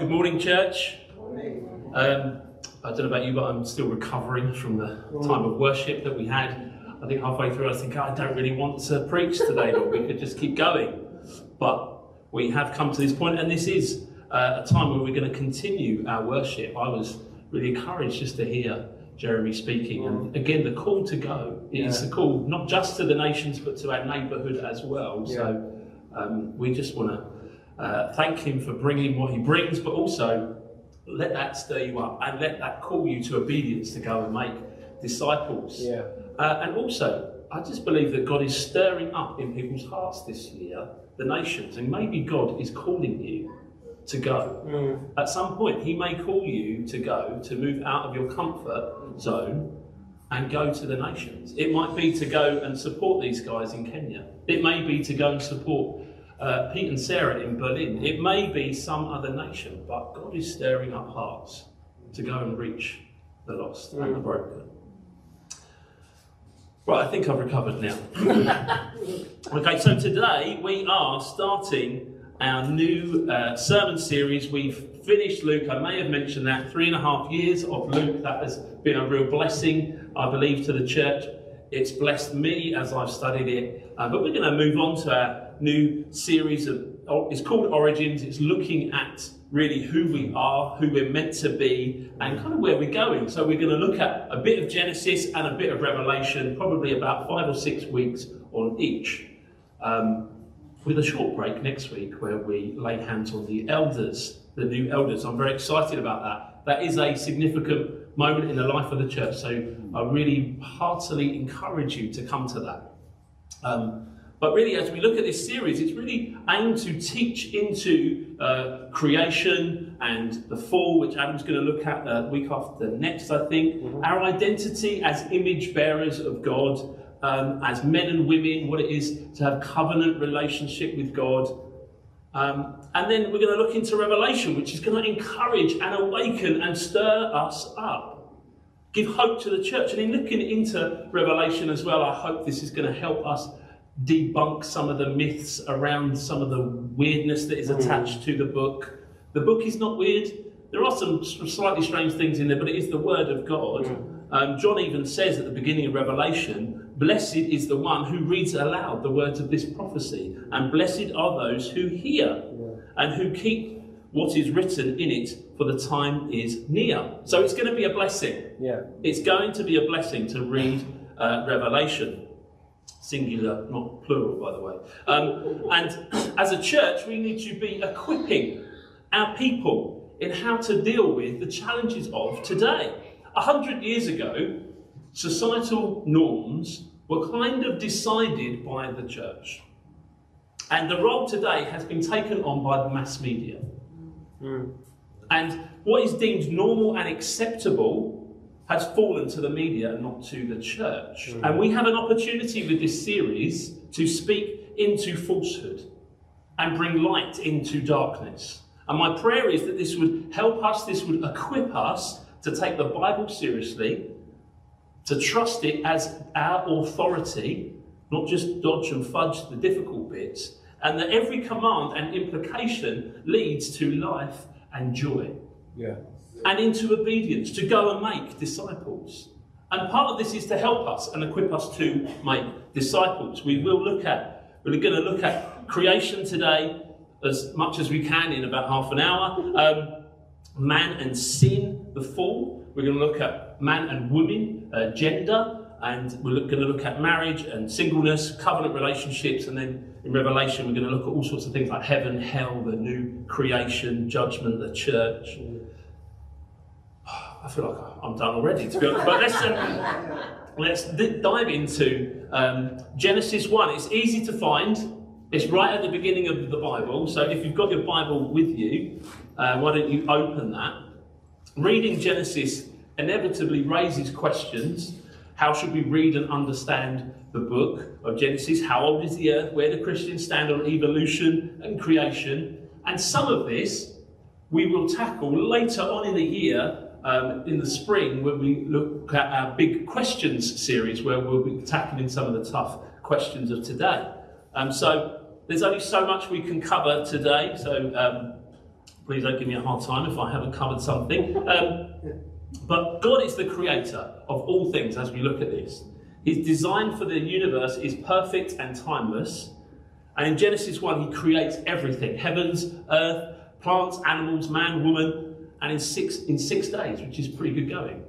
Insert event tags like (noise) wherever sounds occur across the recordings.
Good morning, church. Um, I don't know about you, but I'm still recovering from the time of worship that we had. I think halfway through, I think I don't really want to preach today, but we could just keep going. But we have come to this point, and this is uh, a time where we're going to continue our worship. I was really encouraged just to hear Jeremy speaking, and again, the call to go is Yeah. the call not just to the nations, but to our neighbourhood as well. Yeah. So um, we just want to uh, thank him for bringing what he brings, but also let that stir you up and let that call you to obedience to go and make disciples. Yeah. Uh, and also, I just believe that God is stirring up in people's hearts this year the nations, and maybe God is calling you to go. Mm. At some point, He may call you to go, to move out of your comfort zone and go to the nations. It might be to go and support these guys in Kenya. It may be to go and support uh, Pete and Sarah in Berlin. It may be some other nation, but God is stirring up hearts to go and reach the lost and the broken. Right, I think I've recovered now. (laughs) okay, so today we are starting our new uh, sermon series. We've finished Luke. I may have mentioned that three and a half years of Luke. That has been a real blessing, I believe, to the church. It's blessed me as I've studied it. Uh, but we're going to move on to our new series of. oh, It's called Origins. It's looking at really who we are, who we're meant to be, and kind of where we're going. So we're going to look at a bit of Genesis and a bit of Revelation, probably about five or six weeks on each. Um, with a short break next week where we lay hands on the elders, the new elders. I'm very excited about that. That is a significant moment in the life of the church, so I really heartily encourage you to come to that. Um, but really, as we look at this series, it's really aimed to teach into uh, creation and the fall, which Adam's going to look at the week after next, I think. Our identity as image bearers of God, um, as men and women, what it is to have covenant relationship with God. Um, and then we're going to look into Revelation, which is going to encourage and awaken and stir us up give hope to the church. And in looking into Revelation as well, I hope this is going to help us debunk some of the myths around some of the weirdness that is attached to the book. The book is not weird. There are some slightly strange things in there, but it is the Word of God. Um, John even says at the beginning of Revelation, Blessed is the one who reads aloud the words of this prophecy, and blessed are those who hear and who keep what is written in it, for the time is near. So it's going to be a blessing. Yeah. It's going to be a blessing to read uh, Revelation. Singular, not plural, by the way. Um, and (clears throat) as a church, we need to be equipping our people in how to deal with the challenges of today. A hundred years ago, societal norms were kind of decided by the church. And the role today has been taken on by the mass media. And what is deemed normal and acceptable has fallen to the media and not to the church. Mm. And we have an opportunity with this series to speak into falsehood and bring light into darkness. And my prayer is that this would help us, this would equip us to take the Bible seriously, to trust it as our authority, not just dodge and fudge the difficult bits, and that every command and implication leads to life and joy Yeah. And into obedience to go and make disciples. And part of this is to help us and equip us to make disciples. We will look at, we're going to look at creation today as much as we can in about half an hour. Um, man and sin, the fall. We're going to look at man and woman, uh, gender, and we're going to look at marriage and singleness, covenant relationships, and then in Revelation we're going to look at all sorts of things like heaven, hell, the new creation, judgment, the church. I feel like I'm done already, to be honest. But let's um, let's dive into um, Genesis one. It's easy to find. It's right at the beginning of the Bible. So if you've got your Bible with you, uh, why don't you open that? Reading Genesis inevitably raises questions. How should we read and understand the book of Genesis? How old is the earth? Where do Christians stand on evolution and creation? And some of this we will tackle later on in the year, um, in the spring, when we look at our big questions series, where we'll be tackling some of the tough questions of today. Um, so there's only so much we can cover today. So um, Please don't give me a hard time if I haven't covered something. Um, but God is the creator of all things as we look at this. His design for the universe is perfect and timeless. And in Genesis 1, he creates everything heavens, earth, plants, animals, man, woman, and in six, in six days, which is pretty good going.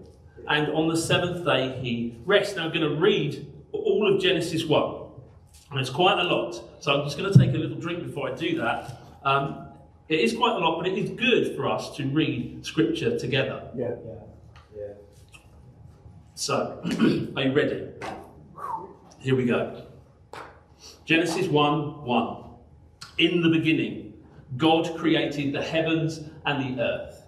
And on the seventh day, he rests. Now, I'm going to read all of Genesis 1. And it's quite a lot. So I'm just going to take a little drink before I do that. Um, it is quite a lot, but it is good for us to read scripture together. Yeah, yeah, yeah. So, (clears throat) are you ready? Here we go. Genesis 1 1. In the beginning, God created the heavens and the earth.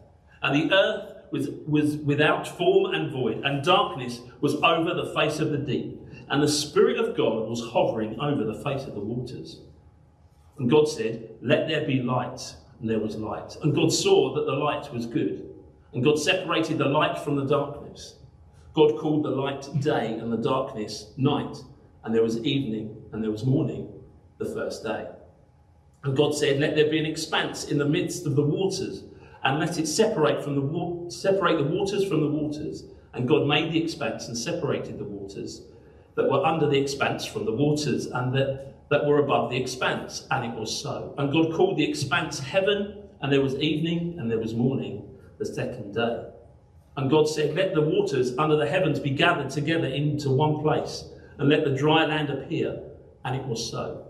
And the earth was, was without form and void, and darkness was over the face of the deep. And the Spirit of God was hovering over the face of the waters. And God said, Let there be light. And there was light. And God saw that the light was good. And God separated the light from the darkness. God called the light day and the darkness night. And there was evening and there was morning the first day. And God said, Let there be an expanse in the midst of the waters, and let it separate from the wa- separate the waters from the waters. And God made the expanse and separated the waters that were under the expanse from the waters, and that, that were above the expanse. And it was so. And God called the expanse heaven, and there was evening and there was morning the second day. And God said, Let the waters under the heavens be gathered together into one place, and let the dry land appear. And it was so.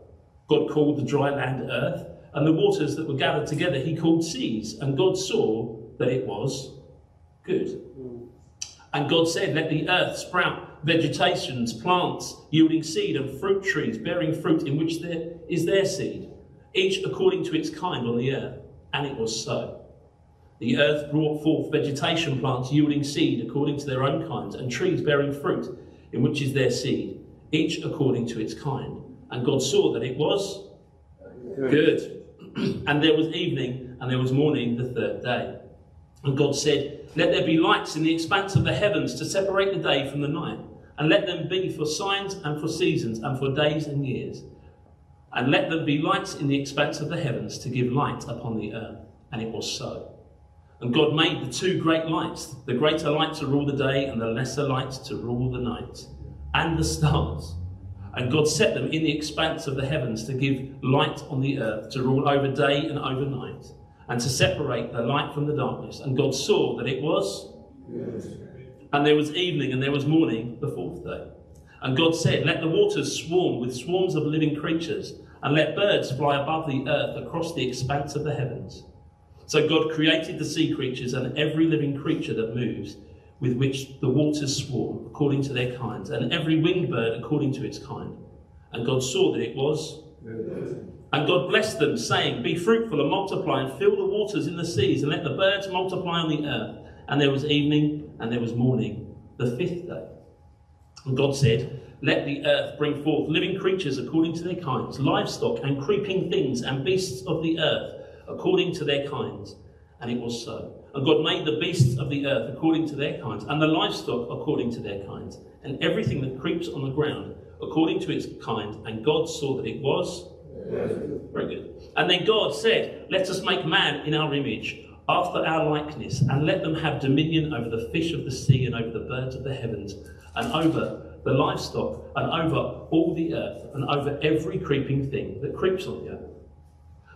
God called the dry land earth, and the waters that were gathered together he called seas. And God saw that it was good. And God said, Let the earth sprout vegetations, plants yielding seed, and fruit trees bearing fruit in which there is their seed, each according to its kind on the earth. And it was so. The earth brought forth vegetation plants yielding seed according to their own kinds, and trees bearing fruit in which is their seed, each according to its kind. And God saw that it was good. (clears throat) and there was evening and there was morning the third day. And God said, Let there be lights in the expanse of the heavens to separate the day from the night, and let them be for signs and for seasons and for days and years. And let them be lights in the expanse of the heavens to give light upon the earth. And it was so. And God made the two great lights, the greater light to rule the day, and the lesser light to rule the night, and the stars. And God set them in the expanse of the heavens to give light on the earth, to rule over day and over night, and to separate the light from the darkness. And God saw that it was. And there was evening and there was morning the fourth day. And God said, Let the waters swarm with swarms of living creatures, and let birds fly above the earth across the expanse of the heavens. So God created the sea creatures and every living creature that moves, with which the waters swarm, according to their kinds, and every winged bird according to its kind. And God saw that it was. And God blessed them, saying, Be fruitful and multiply, and fill the waters in the seas, and let the birds multiply on the earth. And there was evening, and there was morning, the fifth day. And God said, Let the earth bring forth living creatures according to their kinds, livestock and creeping things, and beasts of the earth according to their kinds. And it was so. And God made the beasts of the earth according to their kinds, and the livestock according to their kinds, and everything that creeps on the ground according to its kind. And God saw that it was very good. And then God said, Let us make man in our image, after our likeness, and let them have dominion over the fish of the sea, and over the birds of the heavens, and over the livestock, and over all the earth, and over every creeping thing that creeps on the earth.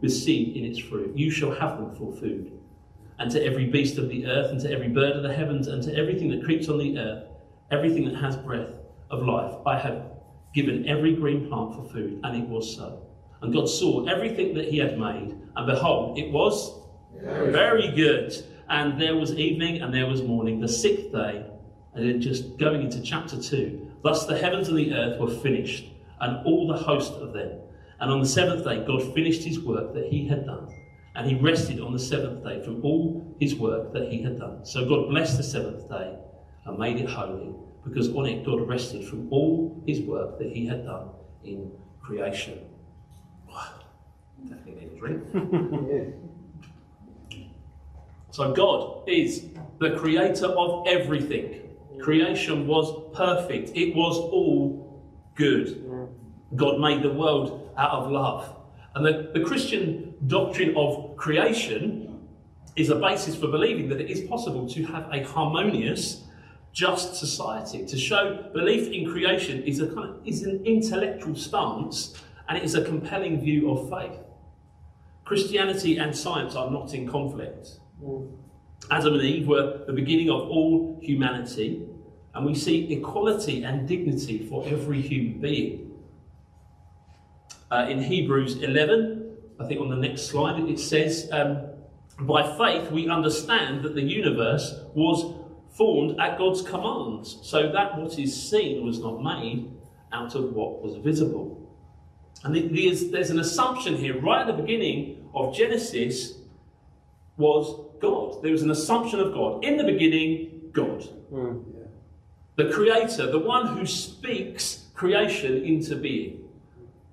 with seed in its fruit. You shall have them for food. And to every beast of the earth, and to every bird of the heavens, and to everything that creeps on the earth, everything that has breath of life, I have given every green plant for food. And it was so. And God saw everything that he had made, and behold, it was very, very good. And there was evening and there was morning, the sixth day. And then just going into chapter 2. Thus the heavens and the earth were finished, and all the host of them. And on the seventh day, God finished his work that he had done. and he rested on the seventh day from all his work that he had done. So God blessed the seventh day and made it holy, because on it God rested from all his work that he had done in creation. Definitely need a drink. (laughs) So God is the creator of everything. Creation was perfect. It was all good. God made the world out of love. And the, the Christian doctrine of creation is a basis for believing that it is possible to have a harmonious, just society. To show belief in creation is a kind of, is an intellectual stance and it is a compelling view of faith. Christianity and science are not in conflict. Mm. Adam and Eve were the beginning of all humanity, and we see equality and dignity for every human being. Uh, in Hebrews 11, I think on the next slide, it says, um, By faith we understand that the universe was formed at God's commands, so that what is seen was not made out of what was visible. And there's, there's an assumption here, right at the beginning of Genesis, was God. There was an assumption of God. In the beginning, God. Mm. Yeah. The creator, the one who speaks creation into being.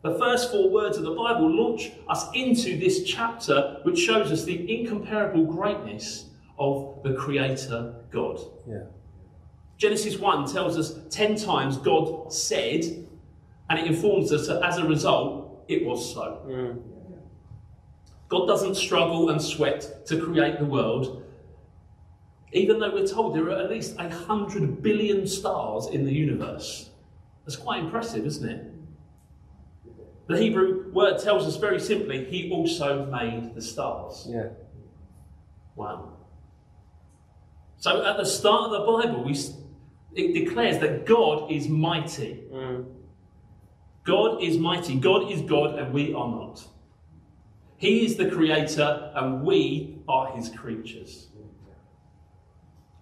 The first four words of the Bible launch us into this chapter, which shows us the incomparable greatness of the Creator God. Yeah. Genesis 1 tells us 10 times God said, and it informs us that as a result, it was so. Mm. God doesn't struggle and sweat to create the world, even though we're told there are at least a hundred billion stars in the universe. That's quite impressive, isn't it? The Hebrew word tells us very simply, He also made the stars. Yeah. Wow. So at the start of the Bible, we, it declares that God is mighty. Mm. God is mighty. God is God, and we are not. He is the creator and we are his creatures.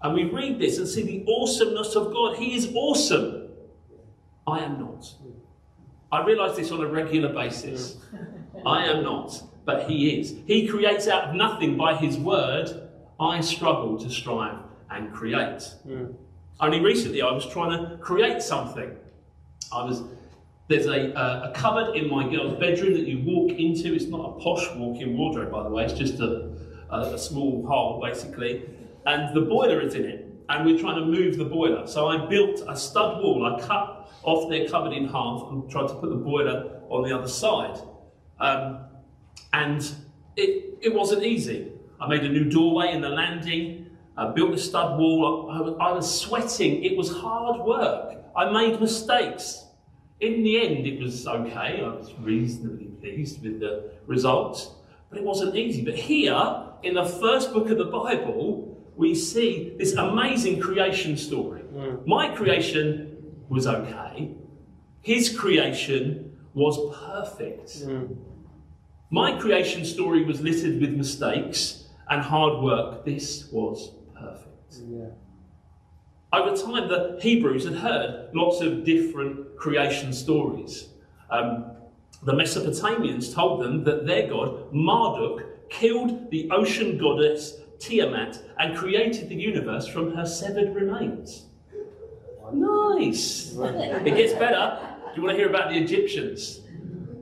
And we read this and see the awesomeness of God. He is awesome. I am not. I realize this on a regular basis. I am not, but he is. He creates out of nothing by his word. I struggle to strive and create. Mm. Only recently I was trying to create something. I was there's a, uh, a cupboard in my girl's bedroom that you walk into. It's not a posh walk-in wardrobe, by the way. It's just a, a, a small hole, basically. And the boiler is in it. And we're trying to move the boiler. So I built a stud wall. I cut off their cupboard in half and tried to put the boiler on the other side. Um, and it, it wasn't easy. I made a new doorway in the landing. I built the stud wall. I, I was sweating. It was hard work. I made mistakes. In the end, it was okay. I was reasonably pleased with the results, but it wasn't easy. But here, in the first book of the Bible, we see this amazing creation story. Mm. My creation was okay, his creation was perfect. Mm. My creation story was littered with mistakes and hard work. This was perfect. Yeah. Over time, the Hebrews had heard lots of different creation stories. Um, the Mesopotamians told them that their god, Marduk, killed the ocean goddess Tiamat and created the universe from her severed remains. Nice! It gets better. Do you want to hear about the Egyptians?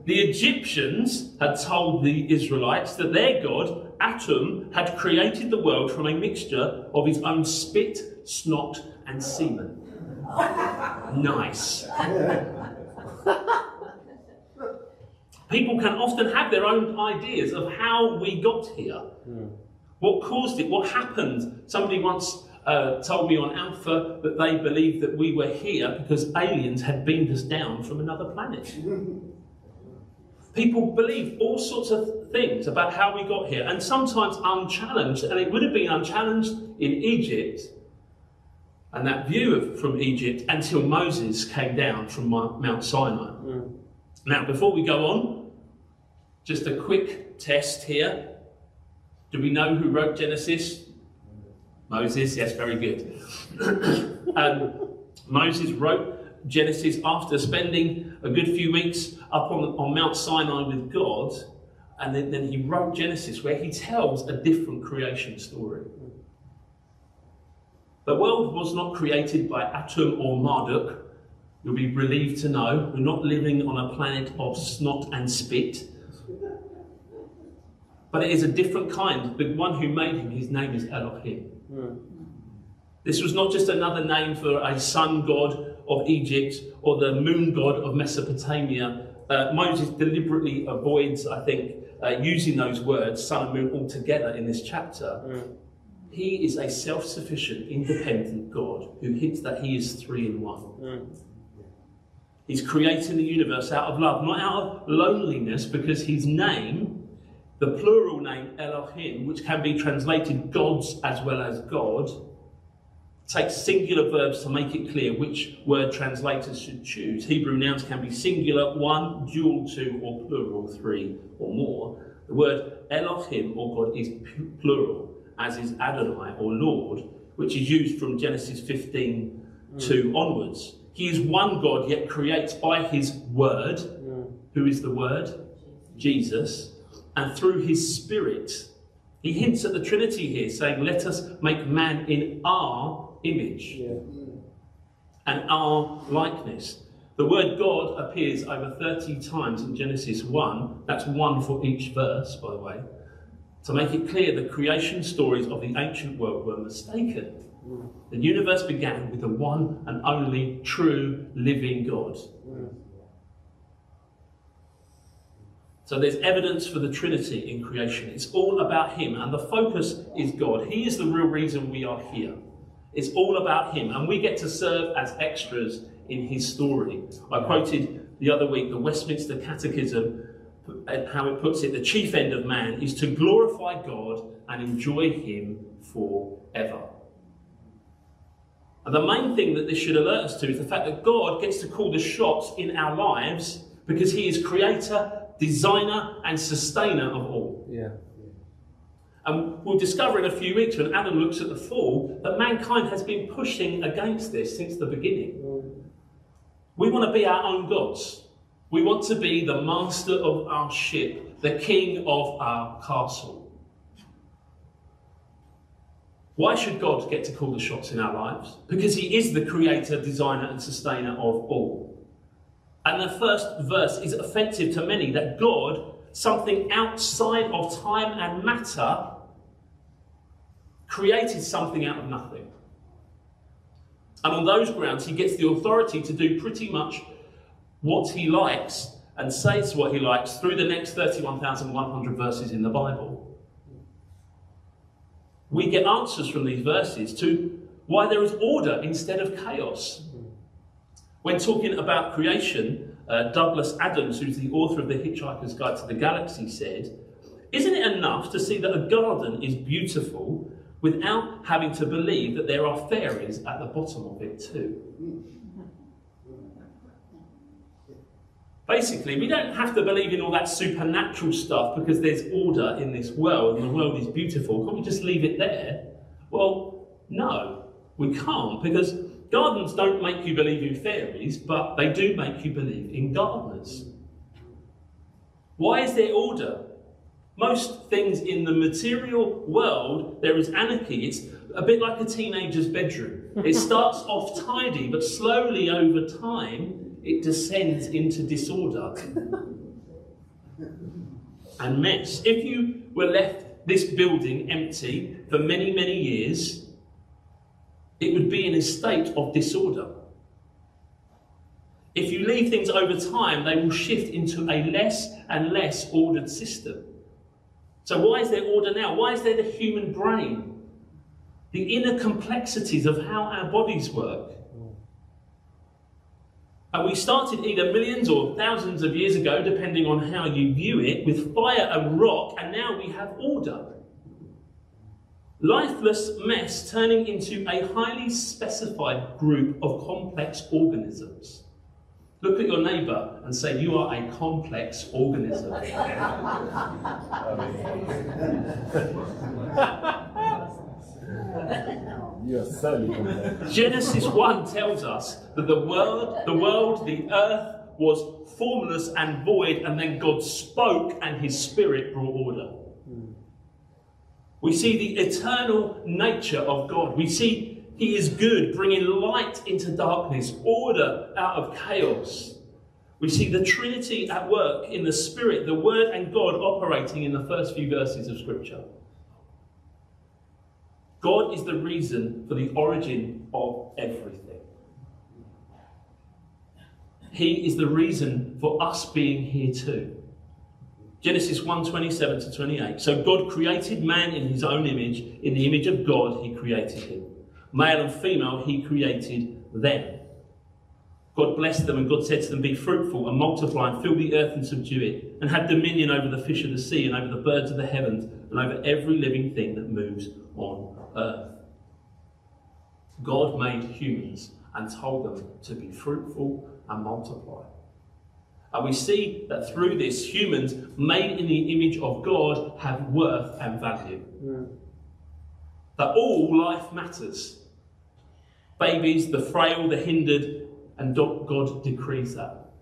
The Egyptians had told the Israelites that their god, Atum, had created the world from a mixture of his own spit, snot, and semen. nice. People can often have their own ideas of how we got here. Mm. What caused it? What happened? Somebody once uh, told me on Alpha that they believed that we were here because aliens had beamed us down from another planet. People believe all sorts of things about how we got here, and sometimes unchallenged, and it would have been unchallenged in Egypt and that view of, from Egypt until Moses came down from Mount Sinai. Mm. Now, before we go on, just a quick test here. Do we know who wrote Genesis? Moses, yes, very good. (coughs) um, Moses wrote Genesis after spending a good few weeks up on, on Mount Sinai with God. and then, then he wrote Genesis, where he tells a different creation story. The world was not created by Atum or Marduk. You'll be relieved to know we're not living on a planet of snot and spit. But it is a different kind. The one who made him, his name is Elohim. This was not just another name for a sun god of Egypt or the moon god of Mesopotamia. Uh, Moses deliberately avoids, I think, uh, using those words, sun and moon, altogether in this chapter. Mm. He is a self sufficient, independent God who hints that he is three in one. Mm. He's creating the universe out of love, not out of loneliness, because his name, the plural name Elohim, which can be translated gods as well as God, takes singular verbs to make it clear which word translators should choose. Hebrew nouns can be singular, one, dual, two, or plural, three or more. The word Elohim or God is plural, as is Adonai or Lord, which is used from Genesis 15 mm. 2 onwards. He is one God, yet creates by his word, mm. who is the word? Jesus, and through his spirit. He hints at the Trinity here, saying, Let us make man in our image yeah. and our likeness. The word God appears over 30 times in Genesis 1. That's one for each verse, by the way. To make it clear, the creation stories of the ancient world were mistaken. Mm. The universe began with the one and only true living God. Mm. So there's evidence for the Trinity in creation. It's all about Him, and the focus is God. He is the real reason we are here. It's all about him, and we get to serve as extras in his story. I quoted the other week the Westminster Catechism, and how it puts it the chief end of man is to glorify God and enjoy him forever. And the main thing that this should alert us to is the fact that God gets to call the shots in our lives because he is creator, designer, and sustainer of all. Yeah. And we'll discover in a few weeks when Adam looks at the fall that mankind has been pushing against this since the beginning. We want to be our own gods. We want to be the master of our ship, the king of our castle. Why should God get to call the shots in our lives? Because He is the creator, designer, and sustainer of all. And the first verse is offensive to many that God, something outside of time and matter, created something out of nothing. And on those grounds, he gets the authority to do pretty much what he likes and says what he likes through the next 31,100 verses in the Bible. We get answers from these verses to why there is order instead of chaos. When talking about creation, uh, Douglas Adams, who's the author of The Hitchhiker's Guide to the Galaxy, said, Isn't it enough to see that a garden is beautiful without having to believe that there are fairies at the bottom of it too. Basically, we don't have to believe in all that supernatural stuff because there's order in this world and the world is beautiful. Can't we just leave it there? Well, no, we can't because gardens don't make you believe in fairies, but they do make you believe in gardeners. Why is there order? Most things in the material world, there is anarchy. It's a bit like a teenager's bedroom. It (laughs) starts off tidy, but slowly over time, it descends into disorder and mess. If you were left this building empty for many, many years, it would be in a state of disorder. If you leave things over time, they will shift into a less and less ordered system. So, why is there order now? Why is there the human brain? The inner complexities of how our bodies work. And we started either millions or thousands of years ago, depending on how you view it, with fire and rock, and now we have order. Lifeless mess turning into a highly specified group of complex organisms. Look at your neighbour and say, You are a complex organism. (laughs) You're certainly. Genesis 1 tells us that the world, the world, the earth, was formless and void, and then God spoke and his spirit brought order. We see the eternal nature of God. We see he is good, bringing light into darkness, order out of chaos. We see the Trinity at work in the Spirit, the Word, and God operating in the first few verses of Scripture. God is the reason for the origin of everything. He is the reason for us being here too. Genesis 1 27 to 28. So God created man in his own image. In the image of God, he created him. Male and female, he created them. God blessed them, and God said to them, Be fruitful and multiply and fill the earth and subdue it, and have dominion over the fish of the sea, and over the birds of the heavens, and over every living thing that moves on earth. God made humans and told them to be fruitful and multiply. And we see that through this, humans made in the image of God have worth and value. Yeah. That all life matters. Babies, the frail, the hindered, and God decrees that.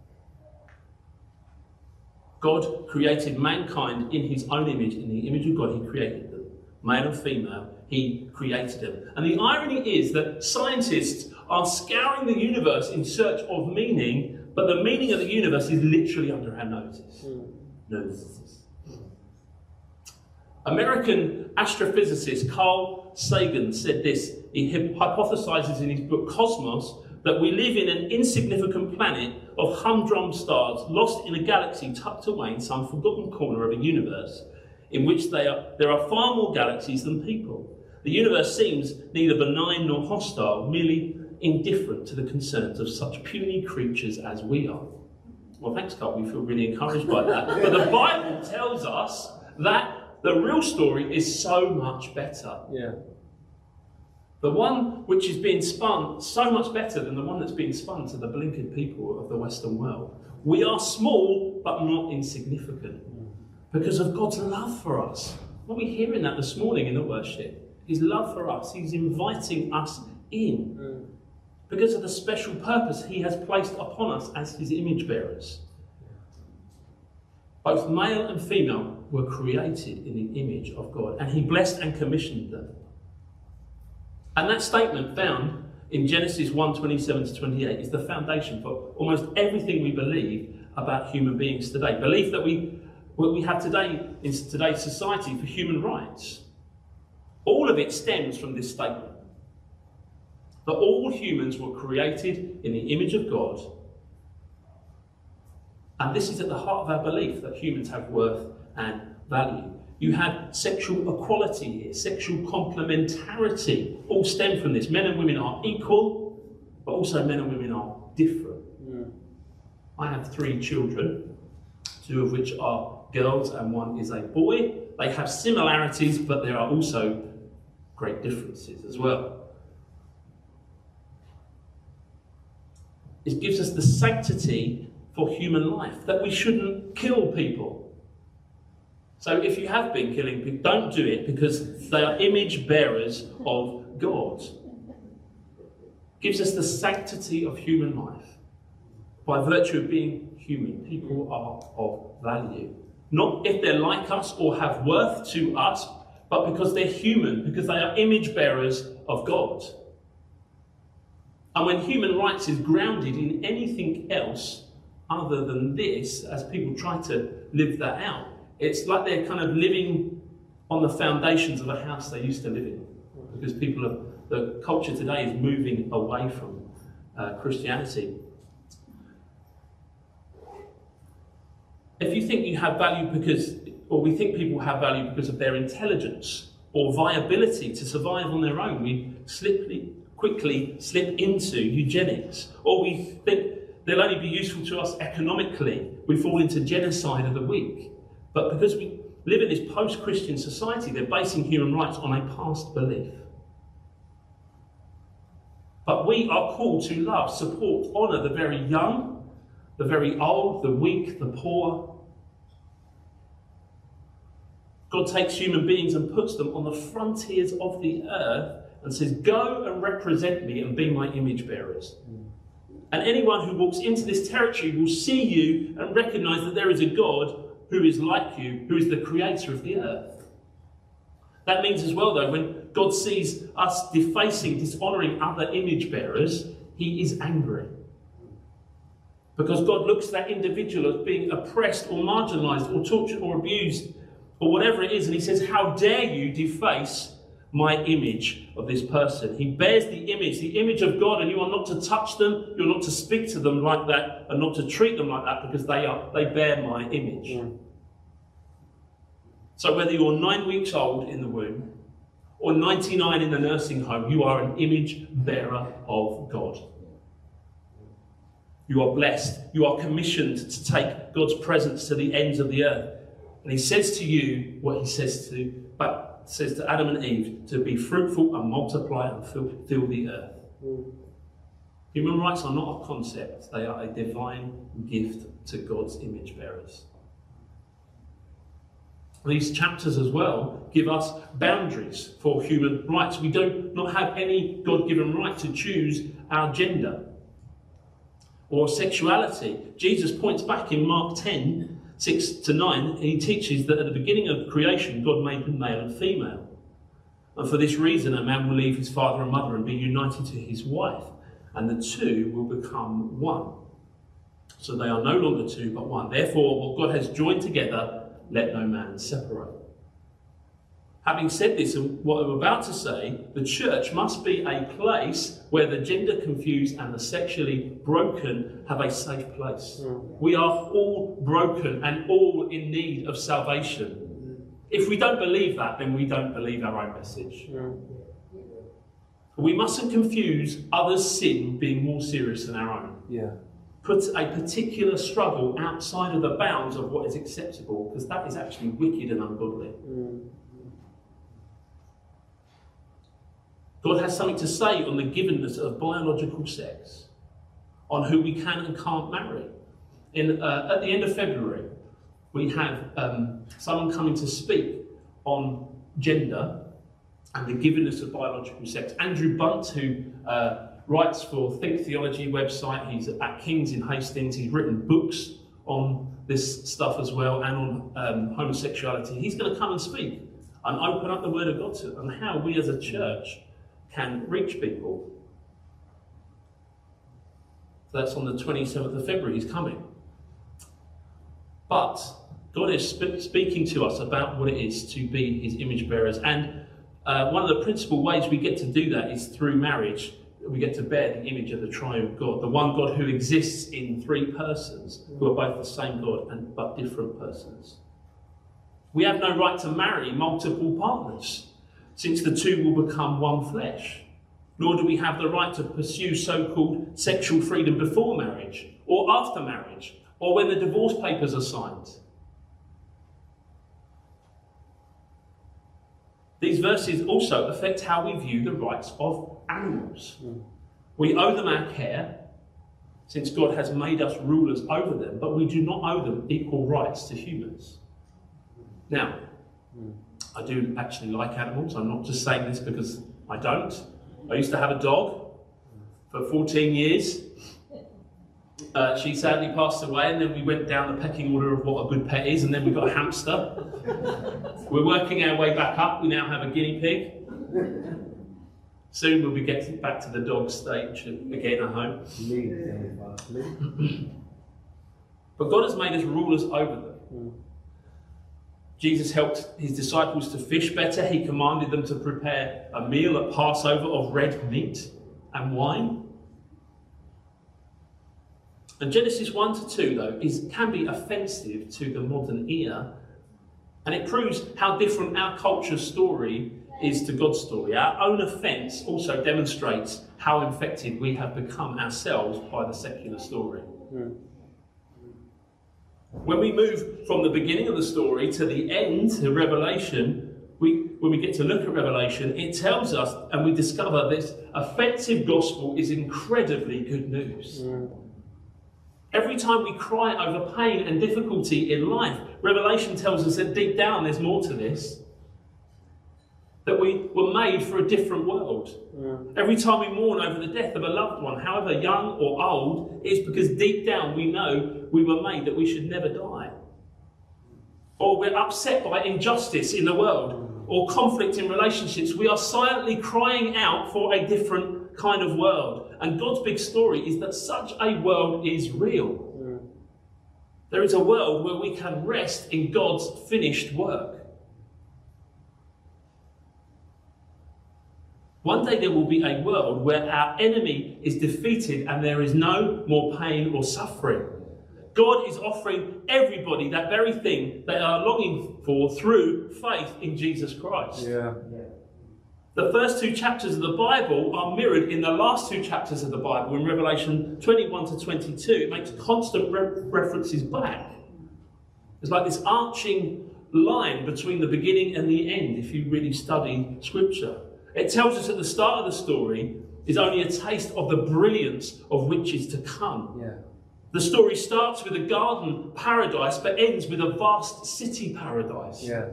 God created mankind in his own image, in the image of God, he created them. Male and female, he created them. And the irony is that scientists are scouring the universe in search of meaning, but the meaning of the universe is literally under our noses. Mm. Noses. American astrophysicist Carl Sagan said this. He hypothesizes in his book Cosmos that we live in an insignificant planet of humdrum stars lost in a galaxy tucked away in some forgotten corner of a universe in which are, there are far more galaxies than people. The universe seems neither benign nor hostile, merely indifferent to the concerns of such puny creatures as we are. Well, thanks, Carl. We feel really encouraged by that. (laughs) but the Bible tells us that the real story is so much better. Yeah. The one which is being spun so much better than the one that's being spun to the blinkered people of the Western world. We are small, but not insignificant because of God's love for us. What we hearing that this morning in the worship? His love for us. He's inviting us in mm. Because of the special purpose He has placed upon us as His image bearers. Both male and female were created in the image of God, and He blessed and commissioned them. And that statement found in Genesis 1 27 to 28 is the foundation for almost everything we believe about human beings today. Belief that we, what we have today in today's society for human rights. All of it stems from this statement that all humans were created in the image of God. And this is at the heart of our belief that humans have worth and value. You have sexual equality here, sexual complementarity, all stem from this. Men and women are equal, but also men and women are different. Yeah. I have three children, two of which are girls and one is a boy. They have similarities, but there are also great differences as well. It gives us the sanctity for human life, that we shouldn't kill people so if you have been killing people, don't do it because they are image bearers of God. Gives us the sanctity of human life. By virtue of being human, people are of value. Not if they're like us or have worth to us, but because they're human, because they are image bearers of God. And when human rights is grounded in anything else other than this, as people try to live that out, it's like they're kind of living on the foundations of a house they used to live in. Because people are, the culture today is moving away from uh, Christianity. If you think you have value because, or we think people have value because of their intelligence or viability to survive on their own, we slip, quickly slip into eugenics. Or we think they'll only be useful to us economically, we fall into genocide of the weak. But because we live in this post Christian society, they're basing human rights on a past belief. But we are called to love, support, honour the very young, the very old, the weak, the poor. God takes human beings and puts them on the frontiers of the earth and says, Go and represent me and be my image bearers. And anyone who walks into this territory will see you and recognize that there is a God who is like you, who is the creator of the earth. That means as well, though, when God sees us defacing, dishonoring other image bearers, he is angry. Because God looks at that individual as being oppressed or marginalized or tortured or abused or whatever it is, and he says, How dare you deface my image of this person? He bears the image, the image of God, and you are not to touch them, you're not to speak to them like that, and not to treat them like that because they are they bear my image. Mm. So whether you're nine weeks old in the womb or 99 in the nursing home, you are an image bearer of God. You are blessed. You are commissioned to take God's presence to the ends of the earth. And he says to you what he says to, but says to Adam and Eve to be fruitful and multiply and fill, fill the earth. Hmm. Human rights are not a concept, they are a divine gift to God's image bearers. These chapters as well give us boundaries for human rights. We do not have any God given right to choose our gender or sexuality. Jesus points back in Mark 10 6 to 9, he teaches that at the beginning of creation, God made them male and female. And for this reason, a man will leave his father and mother and be united to his wife, and the two will become one. So they are no longer two, but one. Therefore, what God has joined together, let no man separate. Having said this, and what I'm about to say, the church must be a place where the gender confused and the sexually broken have a safe place. Mm. We are all broken and all in need of salvation. If we don't believe that, then we don't believe our own message. Mm. We mustn't confuse others' sin being more serious than our own. Yeah. Put a particular struggle outside of the bounds of what is acceptable, because that is actually wicked and ungodly. Mm. God has something to say on the givenness of biological sex, on who we can and can't marry. In, uh, at the end of February, we have um, someone coming to speak on gender and the givenness of biological sex. Andrew Bunt, who uh, writes for Think Theology website, he's at King's in Hastings, he's written books on this stuff as well and on um, homosexuality. He's going to come and speak and open up the Word of God to, on how we as a church can reach people. So that's on the 27th of February, he's coming. But God is sp- speaking to us about what it is to be his image bearers. And uh, one of the principal ways we get to do that is through marriage. We get to bear the image of the triune God, the one God who exists in three persons, who are both the same God and but different persons. We have no right to marry multiple partners since the two will become one flesh. Nor do we have the right to pursue so called sexual freedom before marriage, or after marriage, or when the divorce papers are signed. These verses also affect how we view the rights of animals. We owe them our care, since God has made us rulers over them, but we do not owe them equal rights to humans. Now. I do actually like animals. I'm not just saying this because I don't. I used to have a dog for 14 years. Uh, she sadly passed away, and then we went down the pecking order of what a good pet is, and then we got a hamster. We're working our way back up. We now have a guinea pig. Soon we'll be getting back to the dog stage again at home. but God has made us rulers over them. Jesus helped his disciples to fish better. He commanded them to prepare a meal at Passover of red meat and wine. And Genesis 1 to 2, though, is, can be offensive to the modern ear. And it proves how different our culture's story is to God's story. Our own offence also demonstrates how infected we have become ourselves by the secular story. Mm. When we move from the beginning of the story to the end, to Revelation, we, when we get to look at Revelation, it tells us and we discover this offensive gospel is incredibly good news. Mm. Every time we cry over pain and difficulty in life, Revelation tells us that deep down there's more to this. That we were made for a different world. Every time we mourn over the death of a loved one, however young or old, it's because deep down we know we were made that we should never die. Or we're upset by injustice in the world or conflict in relationships. We are silently crying out for a different kind of world. And God's big story is that such a world is real. There is a world where we can rest in God's finished work. One day there will be a world where our enemy is defeated and there is no more pain or suffering. God is offering everybody that very thing they are longing for through faith in Jesus Christ. Yeah. The first two chapters of the Bible are mirrored in the last two chapters of the Bible in Revelation 21 to 22. It makes constant re- references back. It's like this arching line between the beginning and the end if you really study Scripture. It tells us at the start of the story is only a taste of the brilliance of which is to come. Yeah. The story starts with a garden paradise but ends with a vast city paradise. Yeah.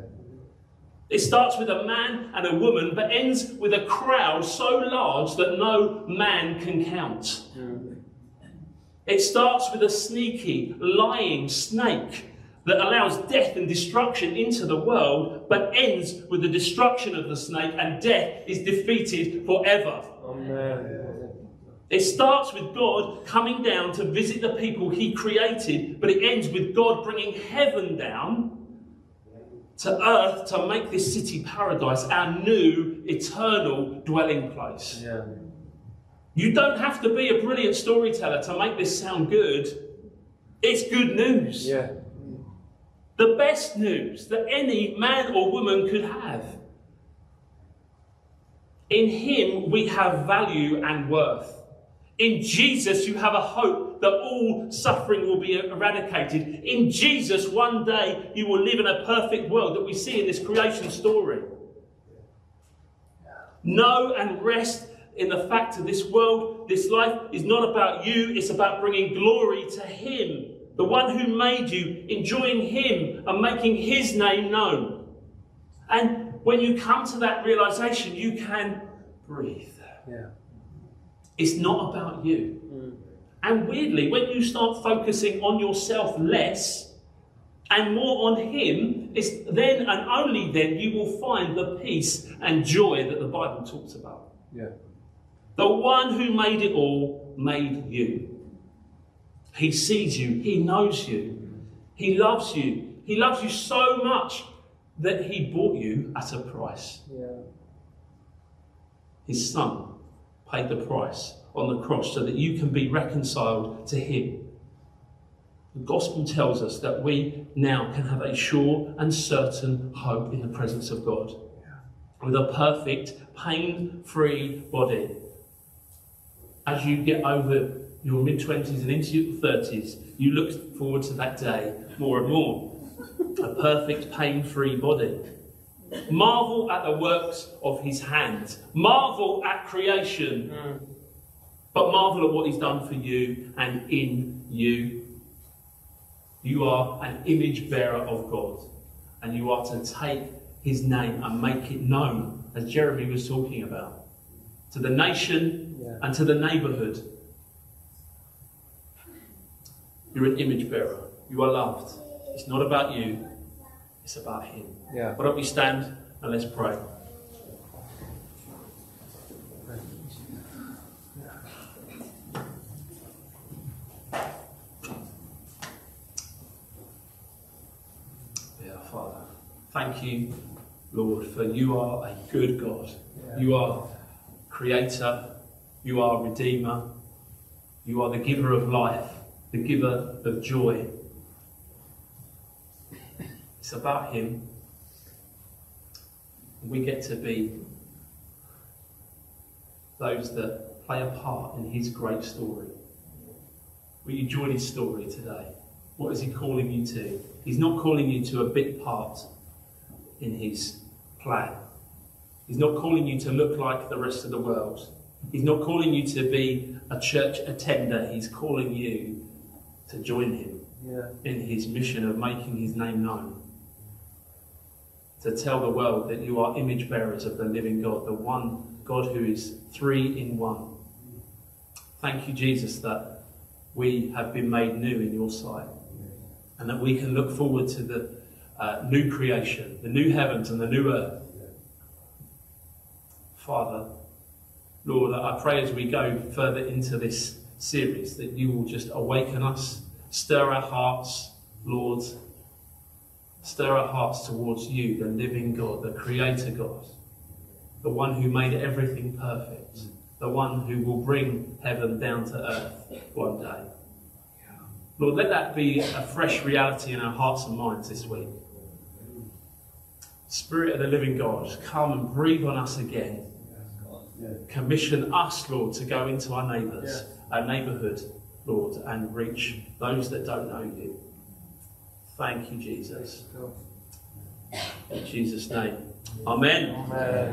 It starts with a man and a woman, but ends with a crowd so large that no man can count. Yeah. It starts with a sneaky, lying snake that allows death and destruction into the world, but ends with the destruction of the snake, and death is defeated forever. Amen. It starts with God coming down to visit the people He created, but it ends with God bringing heaven down to earth to make this city paradise our new eternal dwelling place. Yeah. You don't have to be a brilliant storyteller to make this sound good. It's good news. Yeah. The best news that any man or woman could have. In Him we have value and worth. In Jesus you have a hope that all suffering will be eradicated. In Jesus one day you will live in a perfect world that we see in this creation story. Know and rest in the fact that this world, this life is not about you, it's about bringing glory to Him, the one who made you, enjoying Him and making His name known. And when you come to that realization, you can breathe. Yeah. It's not about you. Mm. And weirdly, when you start focusing on yourself less and more on Him, it's then and only then you will find the peace and joy that the Bible talks about. Yeah. The one who made it all made you. He sees you, He knows you, He loves you. He loves you so much that He bought you at a price. Yeah. His Son paid the price on the cross so that you can be reconciled to Him. The gospel tells us that we now can have a sure and certain hope in the presence of God with a perfect, pain free body. As you get over your mid 20s and into your 30s, you look forward to that day more and more. A perfect, pain free body. Marvel at the works of his hands. Marvel at creation. Hmm. But marvel at what he's done for you and in you. You are an image bearer of God. And you are to take his name and make it known, as Jeremy was talking about, to the nation Yeah. and to the neighbourhood. You're an image bearer. You are loved. It's not about you, it's about him. Yeah. Why don't we stand and let's pray? Yeah, Father, thank you, Lord, for you are a good God. Yeah. You are creator, you are redeemer, you are the giver of life, the giver of joy. It's about him. We get to be those that play a part in his great story. Will you join his story today? What is he calling you to? He's not calling you to a bit part in his plan. He's not calling you to look like the rest of the world. He's not calling you to be a church attender. He's calling you to join him Yeah. in his mission of making his name known. to tell the world that you are image bearers of the living God, the one God who is three in one. Thank you, Jesus, that we have been made new in your sight and that we can look forward to the uh, new creation, the new heavens and the new earth. Father, Lord, I pray as we go further into this series that you will just awaken us, stir our hearts, Lord, stir our hearts towards you, the living God, the Creator God, the one who made everything perfect, the one who will bring heaven down to earth one day. Lord, let that be a fresh reality in our hearts and minds this week. Spirit of the living God, come and breathe on us again. Commission us, Lord, to go into our neighbours, our neighbourhood, Lord, and reach those that don't know you. Thank you, Jesus. In Jesus' name. Amen. Amen.